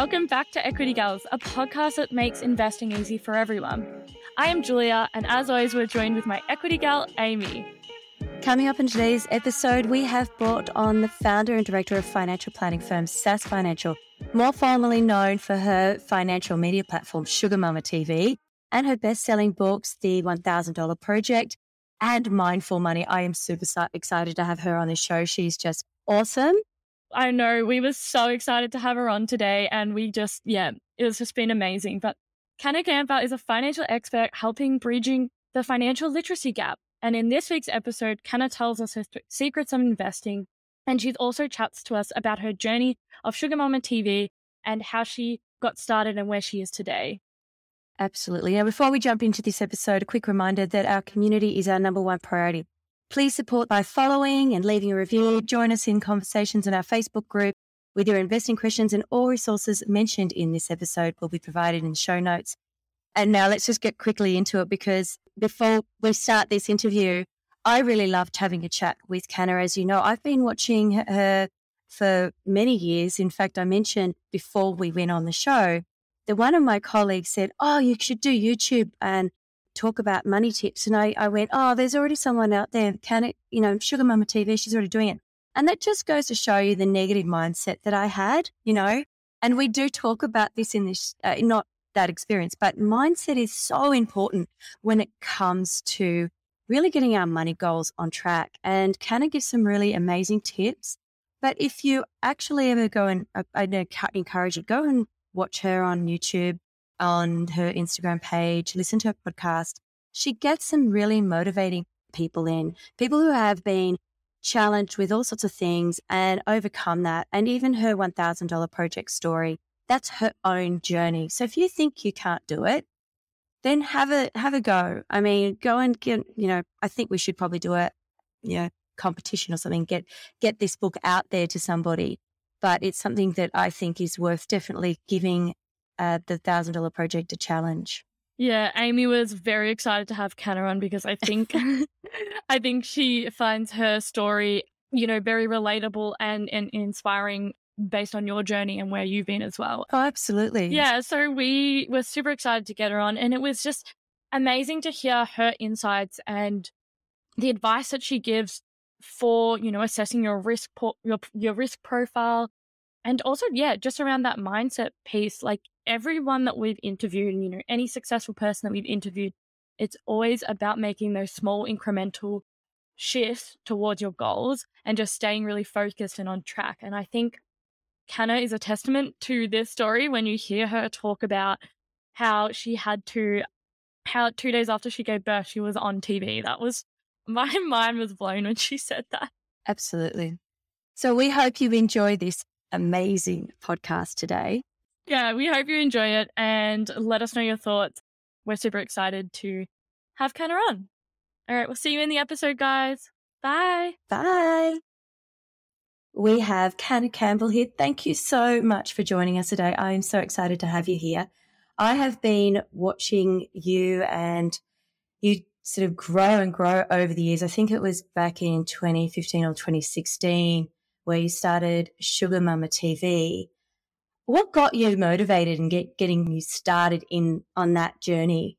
Welcome back to Equity Girls, a podcast that makes investing easy for everyone. I am Julia, and as always, we're joined with my equity Girl, Amy. Coming up in today's episode, we have brought on the founder and director of financial planning firm SASS Financial, more formally known for her financial media platform Sugar Mama TV and her best selling books, The $1,000 Project and Mindful Money. I am super excited to have her on the show. She's just awesome. I know we were so excited to have her on today, and we just, yeah, it's just been amazing. But Canna Campbell is a financial expert helping bridging the financial literacy gap. And in this week's episode, Canna tells us her secrets of investing. And she also chats to us about her journey of Sugar Mama TV and how she got started and where she is today. Absolutely. Now, before we jump into this episode, a quick reminder that our community is our number one priority. Please support by following and leaving a review. Join us in conversations in our Facebook group with your investing questions, and all resources mentioned in this episode will be provided in show notes. And now let's just get quickly into it because before we start this interview, I really loved having a chat with Canna. As you know, I've been watching her for many years. In fact, I mentioned before we went on the show that one of my colleagues said, Oh, you should do YouTube and talk about money tips. And I, I went, Oh, there's already someone out there. Canna, you know, Sugar Mama TV, she's already doing it. And that just goes to show you the negative mindset that I had, you know. And we do talk about this in this, uh, not that experience, but mindset is so important when it comes to really getting our money goals on track. And Canna give some really amazing tips? But if you actually ever go and uh, I encourage you, go and watch her on YouTube, on her Instagram page, listen to her podcast. She gets some really motivating people in, people who have been challenged with all sorts of things and overcome that. And even her $1,000 project story, that's her own journey. So if you think you can't do it, then have a have a go. I mean, go and get, you know, I think we should probably do a, you know, competition or something. Get get this book out there to somebody. But it's something that I think is worth definitely giving uh, the thousand dollar project a challenge. Yeah, Amy was very excited to have Canna on because I think I think she finds her story, you know, very relatable and, and inspiring based on your journey and where you've been as well. Oh, absolutely. Yeah, so we were super excited to get her on and it was just amazing to hear her insights and the advice that she gives for, you know, assessing your risk po- your your risk profile and also yeah, just around that mindset piece like everyone that we've interviewed, and you know, any successful person that we've interviewed, it's always about making those small incremental shifts towards your goals and just staying really focused and on track. And I think Canna is a testament to this story when you hear her talk about how she had to, how two days after she gave birth, she was on TV. That was, my mind was blown when she said that. Absolutely. So we hope you enjoy this amazing podcast today. Yeah, we hope you enjoy it and let us know your thoughts. We're super excited to have Canna on. All right, we'll see you in the episode, guys. Bye. Bye. We have Canna Campbell here. Thank you so much for joining us today. I am so excited to have you here. I have been watching you and you sort of grow and grow over the years. I think it was back in 2015 or 2016 where you started Sugar Mama TV. What got you motivated and get, getting you started in on that journey?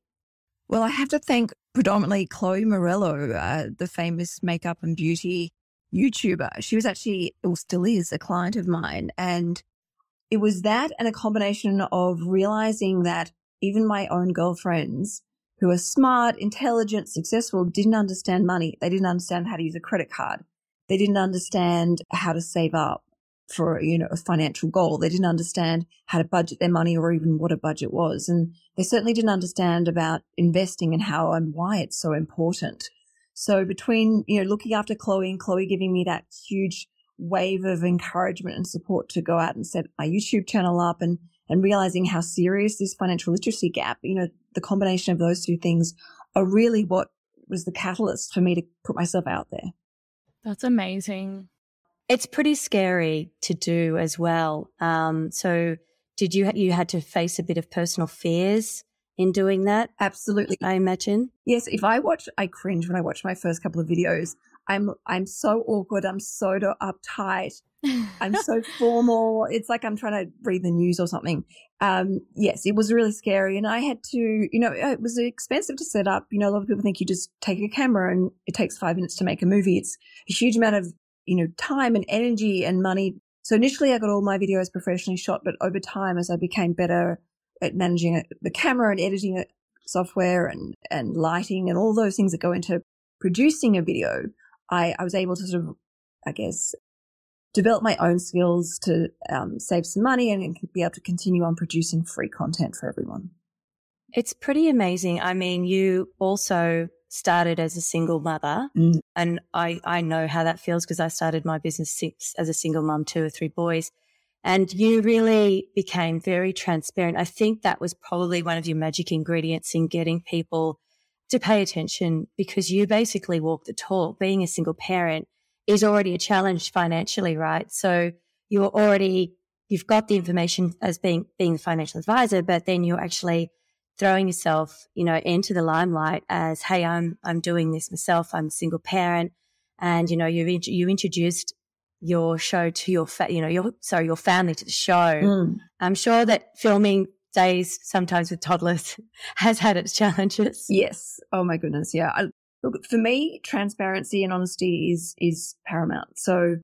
Well, I have to thank predominantly Chloe Morello, uh, the famous makeup and beauty YouTuber. She was actually, or still is, a client of mine. And it was that and a combination of realizing that even my own girlfriends who are smart, intelligent, successful didn't understand money. They didn't understand how to use a credit card. They didn't understand how to save up for, you know, a financial goal. They didn't understand how to budget their money or even what a budget was. And they certainly didn't understand about investing and how and why it's so important. So between, you know, looking after Chloe and Chloe giving me that huge wave of encouragement and support to go out and set my YouTube channel up and, and realizing how serious this financial literacy gap, you know, the combination of those two things are really what was the catalyst for me to put myself out there. That's amazing. It's pretty scary to do as well. Um, so, did you you had to face a bit of personal fears in doing that? Absolutely, I imagine. Yes, if I watch, I cringe when I watch my first couple of videos. I'm I'm so awkward. I'm so uptight. I'm so formal. It's like I'm trying to read the news or something. Um, yes, it was really scary, and I had to, you know, it was expensive to set up. You know, a lot of people think you just take a camera and it takes five minutes to make a movie. It's a huge amount of, you know, time and energy and money. So initially, I got all my videos professionally shot, but over time, as I became better at managing the camera and editing software and and lighting and all those things that go into producing a video, I, I was able to sort of, I guess, develop my own skills to um, save some money and, and be able to continue on producing free content for everyone. It's pretty amazing. I mean, you also started as a single mother, mm. and I, I know how that feels because I started my business as a single mom, two or three boys. And you really became very transparent. I think that was probably one of your magic ingredients in getting people to pay attention because you basically walk the talk. Being a single parent is already a challenge financially, right? So you're already, you've got the information as being, being the financial advisor, but then you're actually throwing yourself, you know, into the limelight as, Hey, I'm, I'm doing this myself. I'm a single parent. And, you know, you you introduced your show to your, fa- you know, your, sorry, your family to the show. Mm. I'm sure that filming days sometimes with toddlers has had its challenges. Yes. Oh my goodness. Yeah. I, Look, for me, transparency and honesty is is paramount. So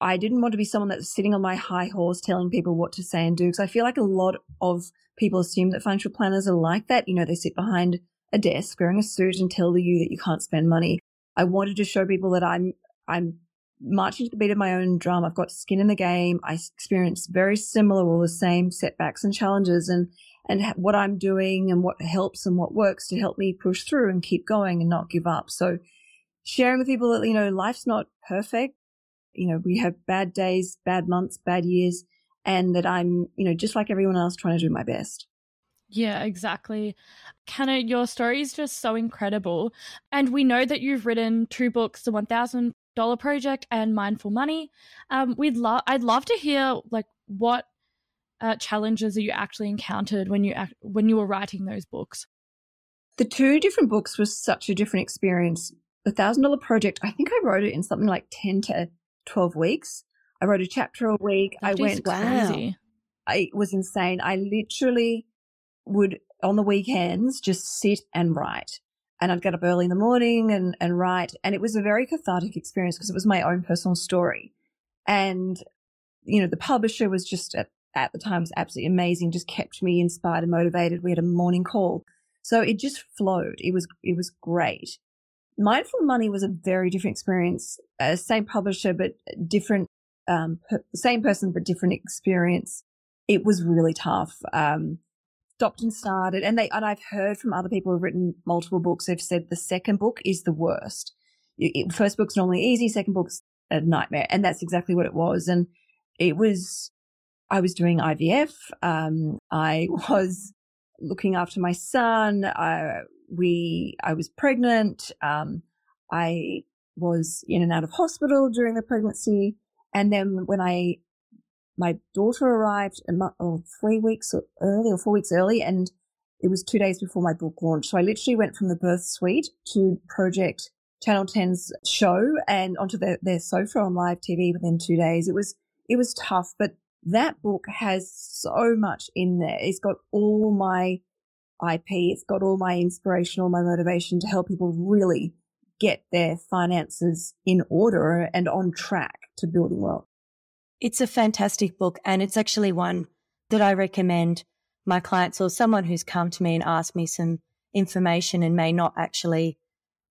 I didn't want to be someone that's sitting on my high horse telling people what to say and do because I feel like a lot of people assume that financial planners are like that. You know, they sit behind a desk wearing a suit and tell you that you can't spend money. I wanted to show people that I'm I'm marching to the beat of my own drum. I've got skin in the game. I experience very similar or the same setbacks and challenges and and what I'm doing and what helps and what works to help me push through and keep going and not give up. So sharing with people that, you know, life's not perfect. You know, we have bad days, bad months, bad years, and that I'm, you know, just like everyone else trying to do my best. Yeah, exactly. Canna, your story is just so incredible. And we know that you've written two books, The $1,000 Project and Mindful Money. Um, we'd love, I'd love to hear like what uh, challenges that you actually encountered when you act- when you were writing those books? The two different books was such a different experience. The thousand dollar project, I think I wrote it in something like ten to twelve weeks. I wrote a chapter a week. That I went crazy. I, it was insane. I literally would on the weekends just sit and write. And I'd get up early in the morning and, and write. And it was a very cathartic experience because it was my own personal story. And, you know, the publisher was just at at the time was absolutely amazing, just kept me inspired and motivated. We had a morning call. So it just flowed. It was, it was great. Mindful Money was a very different experience. Uh, same publisher, but different, um, per, same person, but different experience. It was really tough. Um, stopped and started and they, and I've heard from other people who've written multiple books. They've said the second book is the worst. It, first book's normally easy. Second book's a nightmare. And that's exactly what it was. And it was I was doing IVF. Um, I was looking after my son. I, we, I was pregnant. Um, I was in and out of hospital during the pregnancy. And then when I, my daughter arrived a month or three weeks early or four weeks early and it was two days before my book launch. So I literally went from the birth suite to project Channel 10's show and onto their, their sofa on live TV within two days. It was, it was tough, but that book has so much in there. It's got all my IP. It's got all my inspiration, all my motivation to help people really get their finances in order and on track to building wealth. It's a fantastic book. And it's actually one that I recommend my clients or someone who's come to me and asked me some information and may not actually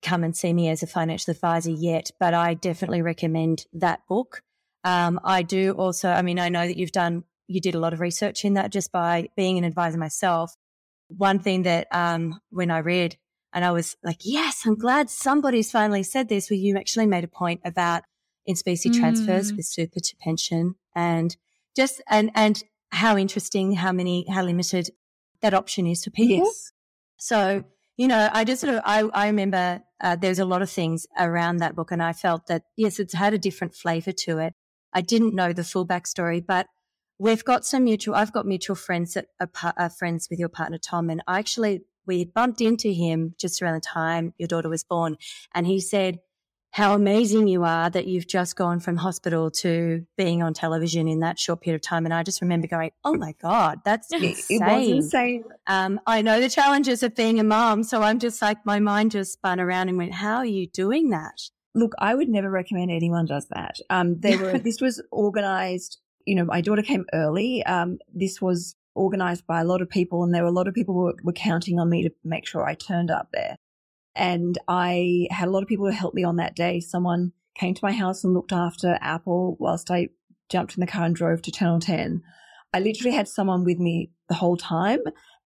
come and see me as a financial advisor yet, but I definitely recommend that book. Um, I do also, I mean, I know that you've done, you did a lot of research in that just by being an advisor myself. One thing that um, when I read, and I was like, yes, I'm glad somebody's finally said this, where you actually made a point about in specie mm. transfers with super to pension and just, and, and how interesting, how many, how limited that option is for people. Yes. So, you know, I just sort of, I, I remember uh, there's a lot of things around that book and I felt that, yes, it's had a different flavor to it. I didn't know the full backstory, but we've got some mutual, I've got mutual friends that are, are friends with your partner, Tom. And I actually, we bumped into him just around the time your daughter was born. And he said, how amazing you are that you've just gone from hospital to being on television in that short period of time. And I just remember going, oh my God, that's insane. It was insane. Um, I know the challenges of being a mom. So I'm just like, my mind just spun around and went, how are you doing that? Look, I would never recommend anyone does that. Um, they were, this was organized, you know, my daughter came early. Um, this was organized by a lot of people and there were a lot of people who were, were counting on me to make sure I turned up there. And I had a lot of people to help me on that day. Someone came to my house and looked after Apple whilst I jumped in the car and drove to Channel 10. I literally had someone with me the whole time.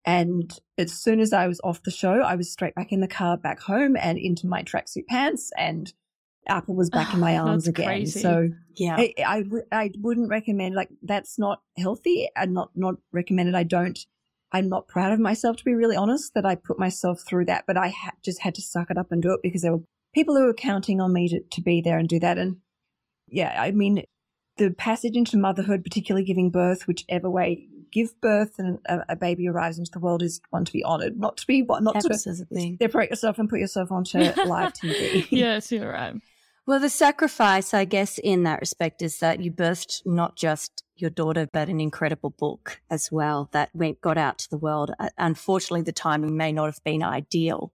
And as soon as I was off the show, I was straight back in the car, back home and into my tracksuit pants and Apple was back in my arms again. crazy. So Yeah. I, I, I wouldn't recommend like that's not healthy and not not recommended. I don't. I'm not proud of myself to be really honest that I put myself through that, but I ha- just had to suck it up and do it because there were people who were counting on me to, to be there and do that. And yeah, I mean, the passage into motherhood, particularly giving birth, whichever way give birth and a, a baby arrives into the world, is one to be honored, not to be what not to Absolutely. separate yourself and put yourself onto live TV. yes, you're right. Well, the sacrifice, I guess, in that respect is that you birthed not just your daughter, but an incredible book as well that went, got out to the world. Uh, Unfortunately, the timing may not have been ideal,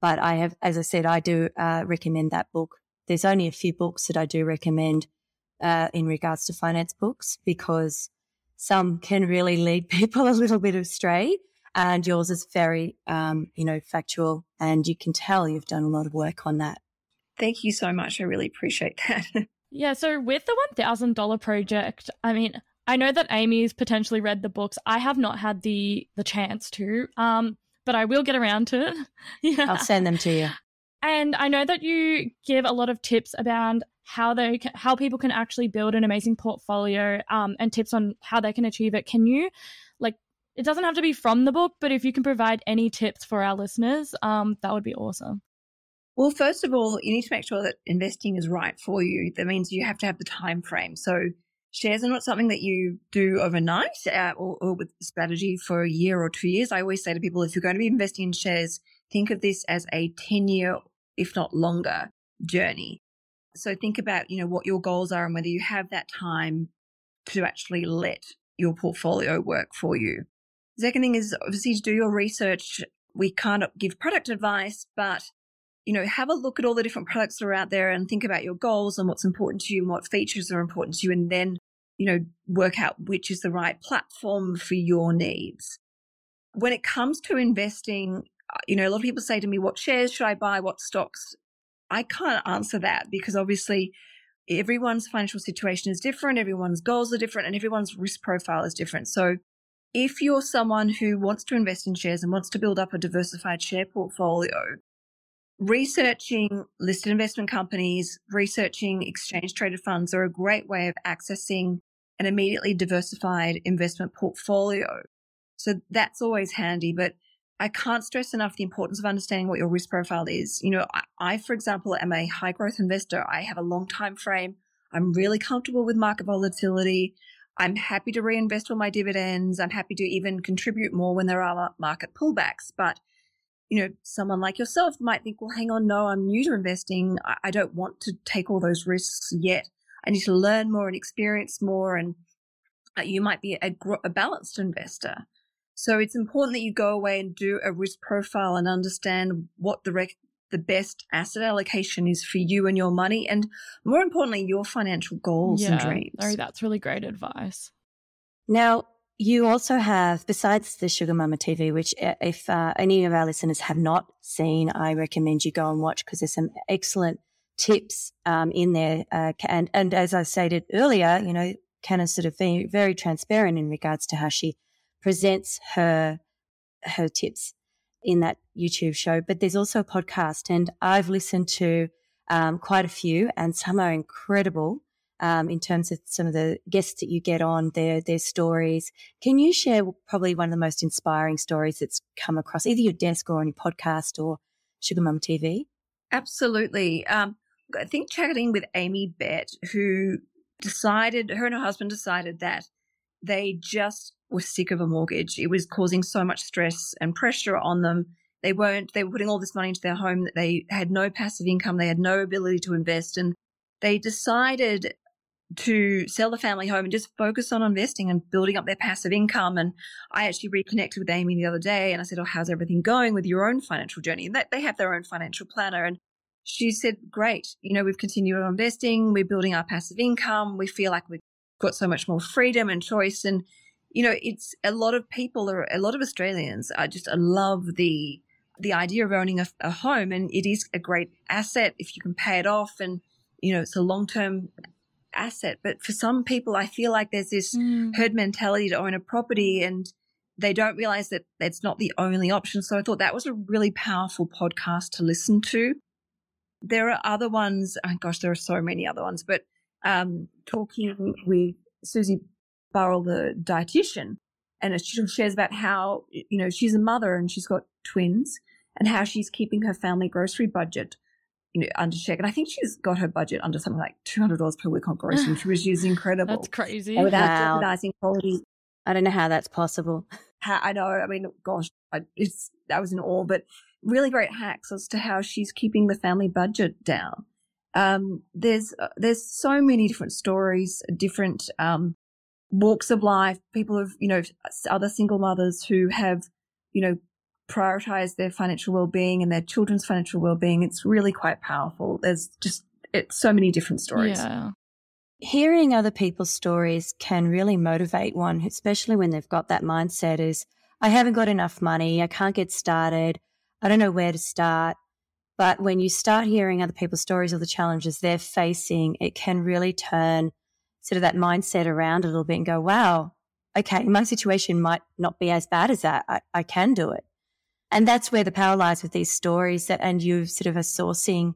but I have, as I said, I do uh, recommend that book. There's only a few books that I do recommend uh, in regards to finance books because some can really lead people a little bit astray. And yours is very, um, you know, factual, and you can tell you've done a lot of work on that. Thank you so much. I really appreciate that. Yeah, so with the $1,000 project, I mean, I know that Amy's potentially read the books. I have not had the the chance to. Um, but I will get around to it. yeah. I'll send them to you. And I know that you give a lot of tips about how they can, how people can actually build an amazing portfolio um, and tips on how they can achieve it. Can you like it doesn't have to be from the book, but if you can provide any tips for our listeners, um, that would be awesome. Well, first of all, you need to make sure that investing is right for you. That means you have to have the time frame. So shares are not something that you do overnight uh, or, or with strategy for a year or two years. I always say to people, if you're going to be investing in shares, think of this as a 10 year, if not longer journey. So think about, you know, what your goals are and whether you have that time to actually let your portfolio work for you. Second thing is obviously to do your research. We can't give product advice, but you know, have a look at all the different products that are out there and think about your goals and what's important to you and what features are important to you. And then, you know, work out which is the right platform for your needs. When it comes to investing, uh, you know, a lot of people say to me, what shares should I buy? What stocks? I can't answer that because obviously everyone's financial situation is different. Everyone's goals are different and everyone's risk profile is different. So if you're someone who wants to invest in shares and wants to build up a diversified share portfolio, researching listed investment companies, researching exchange traded funds are a great way of accessing an immediately diversified investment portfolio. So that's always handy, but I can't stress enough the importance of understanding what your risk profile is. You know, I, I for example, am a high growth investor. I have a long time frame. I'm really comfortable with market volatility. I'm happy to reinvest all my dividends. I'm happy to even contribute more when there are market pullbacks. But you know, someone like yourself might think, well, hang on, no, I'm new to investing. I, I don't want to take all those risks yet. I need to learn more and experience more. And uh, you might be a, a balanced investor. So it's important that you go away and do a risk profile and understand what the rec- the best asset allocation is for you and your money, and more importantly, your financial goals and dreams. Sorry, that's really great advice. Now, you also have, besides the Sugar Mama TV, which uh, if uh, any of our listeners have not seen, I recommend you go and watch because there's some excellent tips um, in there. Uh, and, and as I stated earlier, you know, is sort of very transparent in regards to how she presents her her tips in that YouTube show. But there's also a podcast, and I've listened to um, quite a few, and some are incredible um, in terms of some of the guests that you get on, their their stories. Can you share probably one of the most inspiring stories that's come across either your desk or on your podcast or Sugar Mum TV? Absolutely. Um, I think chatting with Amy Bett, who decided, her and her husband decided that they just were sick of a mortgage. It was causing so much stress and pressure on them. They weren't, they were putting all this money into their home that they had no passive income. They had no ability to invest. And they decided to sell the family home and just focus on investing and building up their passive income. And I actually reconnected with Amy the other day and I said, Oh, how's everything going with your own financial journey? And they have their own financial planner. And she said, Great. You know, we've continued on investing. We're building our passive income. We feel like we've got so much more freedom and choice. And, you know, it's a lot of people or a lot of Australians are just uh, love the, the idea of owning a, a home and it is a great asset if you can pay it off and, you know, it's a long term asset. But for some people, I feel like there's this mm. herd mentality to own a property and they don't realize that that's not the only option. So I thought that was a really powerful podcast to listen to. There are other ones. Oh gosh, there are so many other ones, but um, talking with Susie Burrell, the dietitian, and she shares about how, you know, she's a mother and she's got twins and how she's keeping her family grocery budget you know, under check. And I think she's got her budget under something like $200 per week on groceries, which is incredible. That's crazy. And without wow. jeopardizing quality. I don't know how that's possible. How, I know. I mean, gosh, I, it's, that was in awe, but really great hacks as to how she's keeping the family budget down. Um, there's, uh, there's so many different stories, different, um, walks of life, people have, you know, other single mothers who have, you know, prioritize their financial well-being and their children's financial well-being it's really quite powerful. There's just it's so many different stories. Yeah. Hearing other people's stories can really motivate one especially when they've got that mindset is i haven't got enough money i can't get started i don't know where to start. But when you start hearing other people's stories of the challenges they're facing it can really turn sort of that mindset around a little bit and go wow okay my situation might not be as bad as that i, I can do it and that's where the power lies with these stories that, and you sort of are sourcing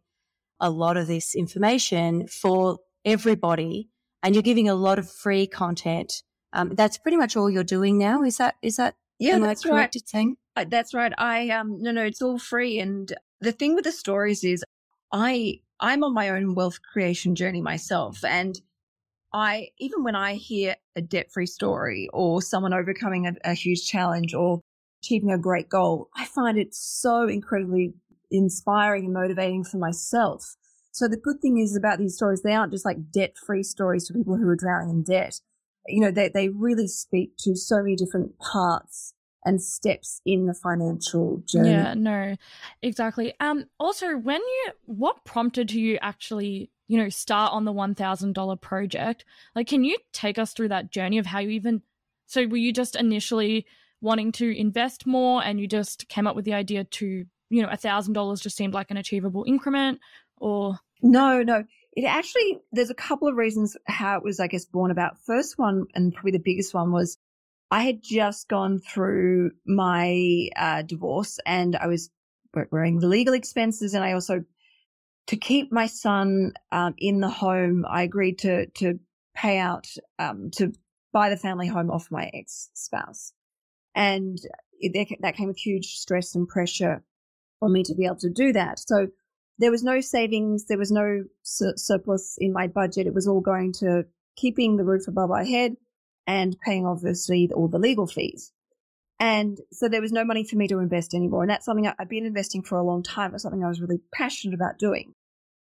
a lot of this information for everybody and you're giving a lot of free content. Um, that's pretty much all you're doing now. Is that, is that, yeah, that's right. Saying? Uh, that's right. I, um, no, no, it's all free. And the thing with the stories is I, I'm on my own wealth creation journey myself. And I, even when I hear a debt free story or someone overcoming a, a huge challenge or achieving a great goal, I find it so incredibly inspiring and motivating for myself. So the good thing is about these stories, they aren't just like debt free stories for people who are drowning in debt. You know, they, they really speak to so many different parts and steps in the financial journey. Yeah, no, exactly. Um, also, when you, what prompted you actually, you know, start on the $1,000 project? Like, can you take us through that journey of how you even, so were you just initially wanting to invest more and you just came up with the idea to, you know, a thousand dollars just seemed like an achievable increment or no, no. It actually there's a couple of reasons how it was, I guess, born about. First one and probably the biggest one was I had just gone through my uh, divorce and I was wearing the legal expenses and I also to keep my son um, in the home, I agreed to to pay out um, to buy the family home off my ex spouse. And it, that came with huge stress and pressure for me to be able to do that. So there was no savings. There was no sur- surplus in my budget. It was all going to keeping the roof above our head and paying obviously all the legal fees. And so there was no money for me to invest anymore. And that's something I've been investing for a long time. It's something I was really passionate about doing.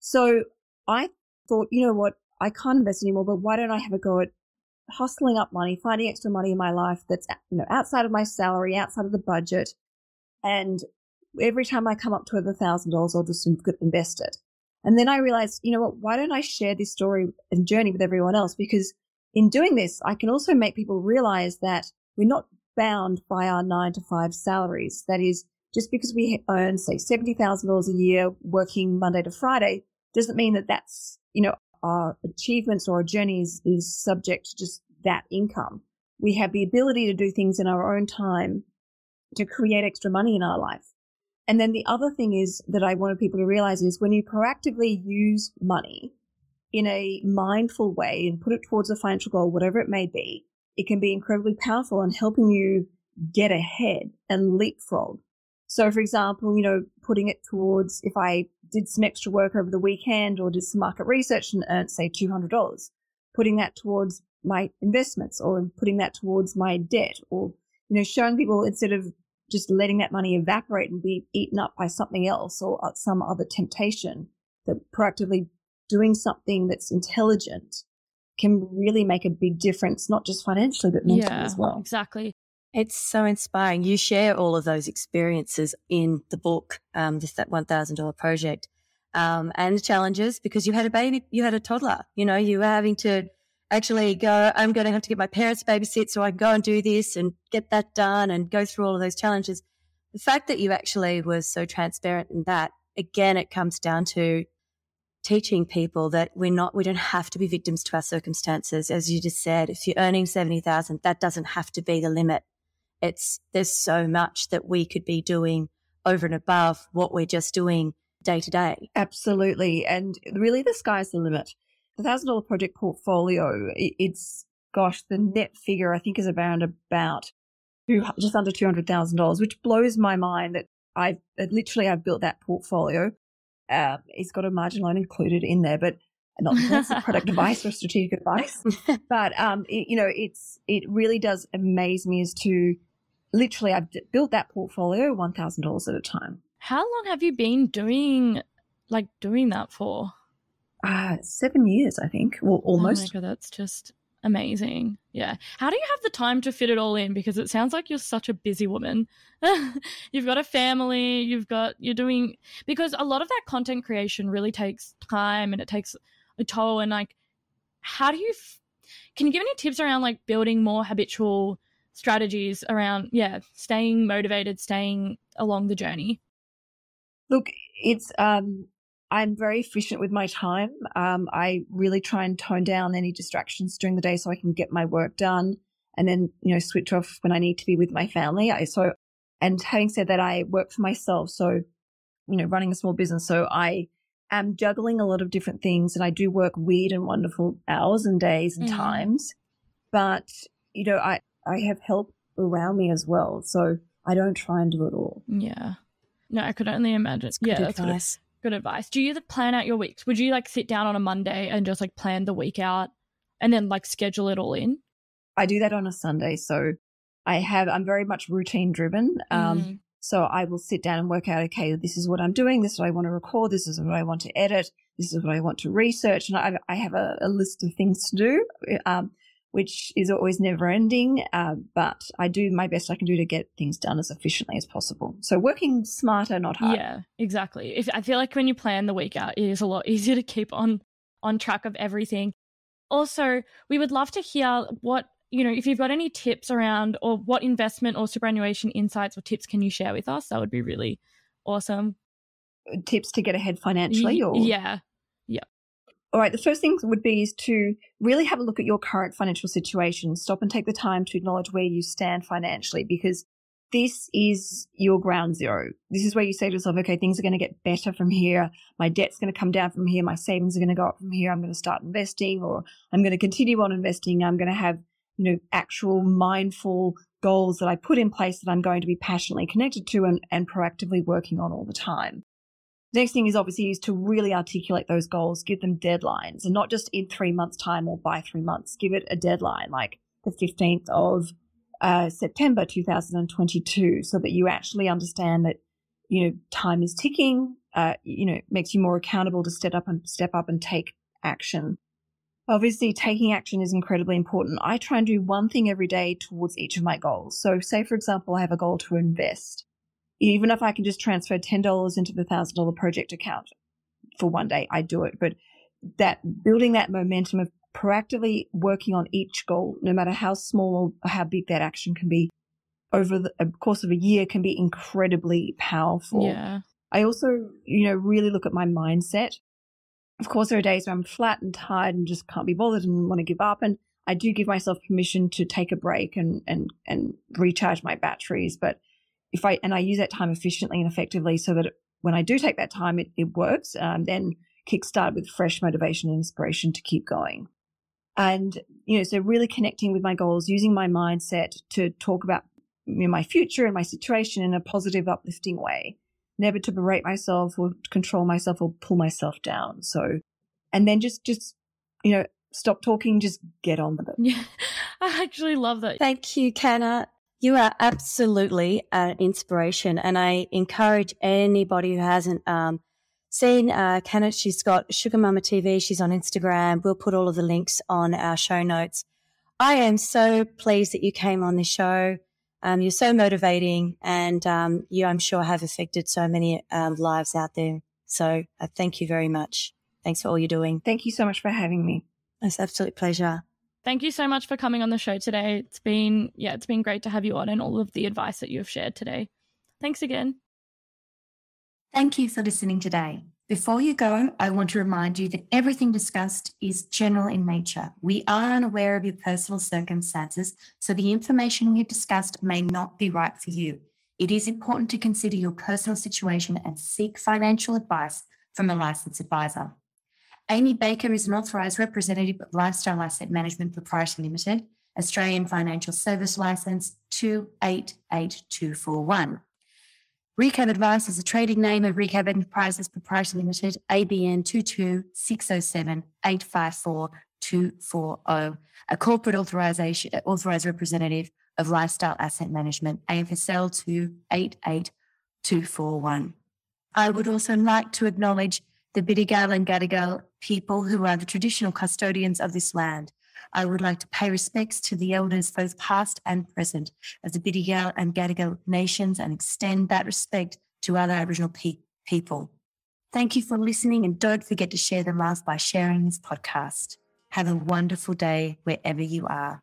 So I thought, you know what? I can't invest anymore, but why don't I have a go at hustling up money, finding extra money in my life that's, you know, outside of my salary, outside of the budget. And every time I come up to a thousand dollars, I'll just invest it. And then I realized, you know what? Why don't I share this story and journey with everyone else? Because in doing this, I can also make people realize that we're not bound by our nine to five salaries. That is, just because we earn, say, $70,000 a year working Monday to Friday doesn't mean that that's, you know, our achievements or our journeys is subject to just that income. We have the ability to do things in our own time to create extra money in our life. And then the other thing is that I wanted people to realize is when you proactively use money in a mindful way and put it towards a financial goal, whatever it may be, it can be incredibly powerful in helping you get ahead and leapfrog. So, for example, you know, putting it towards if I did some extra work over the weekend or did some market research and earned, say, $200, putting that towards my investments or putting that towards my debt or, you know, showing people instead of just letting that money evaporate and be eaten up by something else or uh, some other temptation, that proactively doing something that's intelligent can really make a big difference, not just financially, but mentally yeah, as well. Exactly. It's so inspiring. You share all of those experiences in the book, um, just that $1,000 project, um, and the challenges because you had a baby, you had a toddler, you know, you were having to actually go, I'm going to have to get my parents babysit so I can go and do this and get that done and go through all of those challenges. The fact that you actually was so transparent in that, again, it comes down to teaching people that we're not, we don't have to be victims to our circumstances. As you just said, if you're earning 70,000, that doesn't have to be the limit. It's, there's so much that we could be doing over and above what we're just doing day to day. Absolutely. And really the sky's the limit. The thousand dollar project portfolio, it's gosh, the net figure I think is around about just under two hundred thousand dollars, which blows my mind that I've literally I've built that portfolio. Uh, it's got a margin loan included in there, but not that's product advice or strategic advice. but um, it, you know, it's it really does amaze me as to literally I've built that portfolio one thousand dollars at a time. How long have you been doing like doing that for? Uh, seven years, I think. Well, almost. Oh my god, that's just amazing. Yeah. How do you have the time to fit it all in? Because it sounds like you're such a busy woman. you've got a family, you've got, you're doing, because a lot of that content creation really takes time and it takes a toll. And like, how do you, f- can you give any tips around like building more habitual strategies around, yeah, staying motivated, staying along the journey? Look, it's, um, I'm very efficient with my time. Um, I really try and tone down any distractions during the day so I can get my work done and then, you know, switch off when I need to be with my family. I, so, and having said that, I work for myself. So, you know, running a small business. So I am juggling a lot of different things and I do work weird and wonderful hours and days and mm-hmm. times. But, you know, I, I have help around me as well. So I don't try and do it all. Yeah. No, I could only imagine. yeah, that's advice good advice. Do you plan out your weeks? Would you like sit down on a Monday and just like plan the week out and then like schedule it all in? I do that on a Sunday. So I have, I'm very much routine driven. Um, mm. So I will sit down and work out, okay, this is what I'm doing. This is what I want to record. This is what I want to edit. This is what I want to research. And I, I have a, a, list of things to do. Um, which is always never ending. Uh, but I do my best I can do to get things done as efficiently as possible. So working smarter, not harder. Yeah, exactly. If I feel like when you plan the week out, it is a lot easier to keep on on track of everything. Also, we would love to hear what you know if you've got any tips around or what investment or superannuation insights or tips can you share with us. That would be really awesome. Tips to get ahead financially, or yeah, yeah all right, the first thing would be is to really have a look at your current financial situation. Stop and take the time to acknowledge where you stand financially because this is your ground zero. This is where you say to yourself, okay, things are going to get better from here. My debt's going to come down from here. My savings are going to go up from here. I'm going to start investing or I'm going to continue on investing. I'm going to have, you know, actual mindful goals that I put in place that I'm going to be passionately connected to and, and proactively working on all the time. Next thing is obviously is to really articulate those goals, give them deadlines and not just in three months time or by three months. Give it a deadline like the 15th of uh, September 2022 so that you actually understand that, you know, time is ticking, uh, you know, makes you more accountable to step up and step up and take action. Obviously, taking action is incredibly important. I try and do one thing every day towards each of my goals. So say, for example, I have a goal to invest even if I can just transfer $10 into the $1,000 project account for one day, I do it. But that building that momentum of proactively working on each goal, no matter how small or how big that action can be over the course of a year can be incredibly powerful. Yeah. I also, you know, really look at my mindset. Of course, there are days where I'm flat and tired and just can't be bothered and want to give up. And I do give myself permission to take a break and, and, and recharge my batteries. But if I and I use that time efficiently and effectively so that it, when I do take that time, it, it works. Um, then kickstart with fresh motivation and inspiration to keep going. And you know, so really connecting with my goals, using my mindset to talk about you know, my future and my situation in a positive, uplifting way. Never to berate myself or control myself or pull myself down. So, and then just just you know, stop talking, just get on with it. Yeah, I actually love that. Thank you, Canna. You are absolutely an inspiration. And I encourage anybody who hasn't um, seen uh, Kenneth, she's got Sugar Mama TV. She's on Instagram. We'll put all of the links on our show notes. I am so pleased that you came on the show. Um, you're so motivating, and um, you, I'm sure, have affected so many um, lives out there. So uh, thank you very much. Thanks for all you're doing. Thank you so much for having me. It's absolute pleasure. Thank you so much for coming on the show today. It's been yeah, it's been great to have you on and all of the advice that you have shared today. Thanks again. Thank you for listening today. Before you go, I want to remind you that everything discussed is general in nature. We are unaware of your personal circumstances, so the information we have discussed may not be right for you. It is important to consider your personal situation and seek financial advice from a licensed advisor. Amy Baker is an authorised representative of Lifestyle Asset Management Proprietary Limited, Australian Financial Service Licence 288241. Recap Advice is a trading name of Recap Enterprises Proprietary Limited, ABN 22607854240, a corporate authorization, authorized representative of Lifestyle Asset Management, AFSL 288241. I would also like to acknowledge the Bidjigal and Gadigal people who are the traditional custodians of this land. I would like to pay respects to the elders, both past and present, of the Bidjigal and Gadigal nations and extend that respect to other Aboriginal pe- people. Thank you for listening and don't forget to share the love by sharing this podcast. Have a wonderful day wherever you are.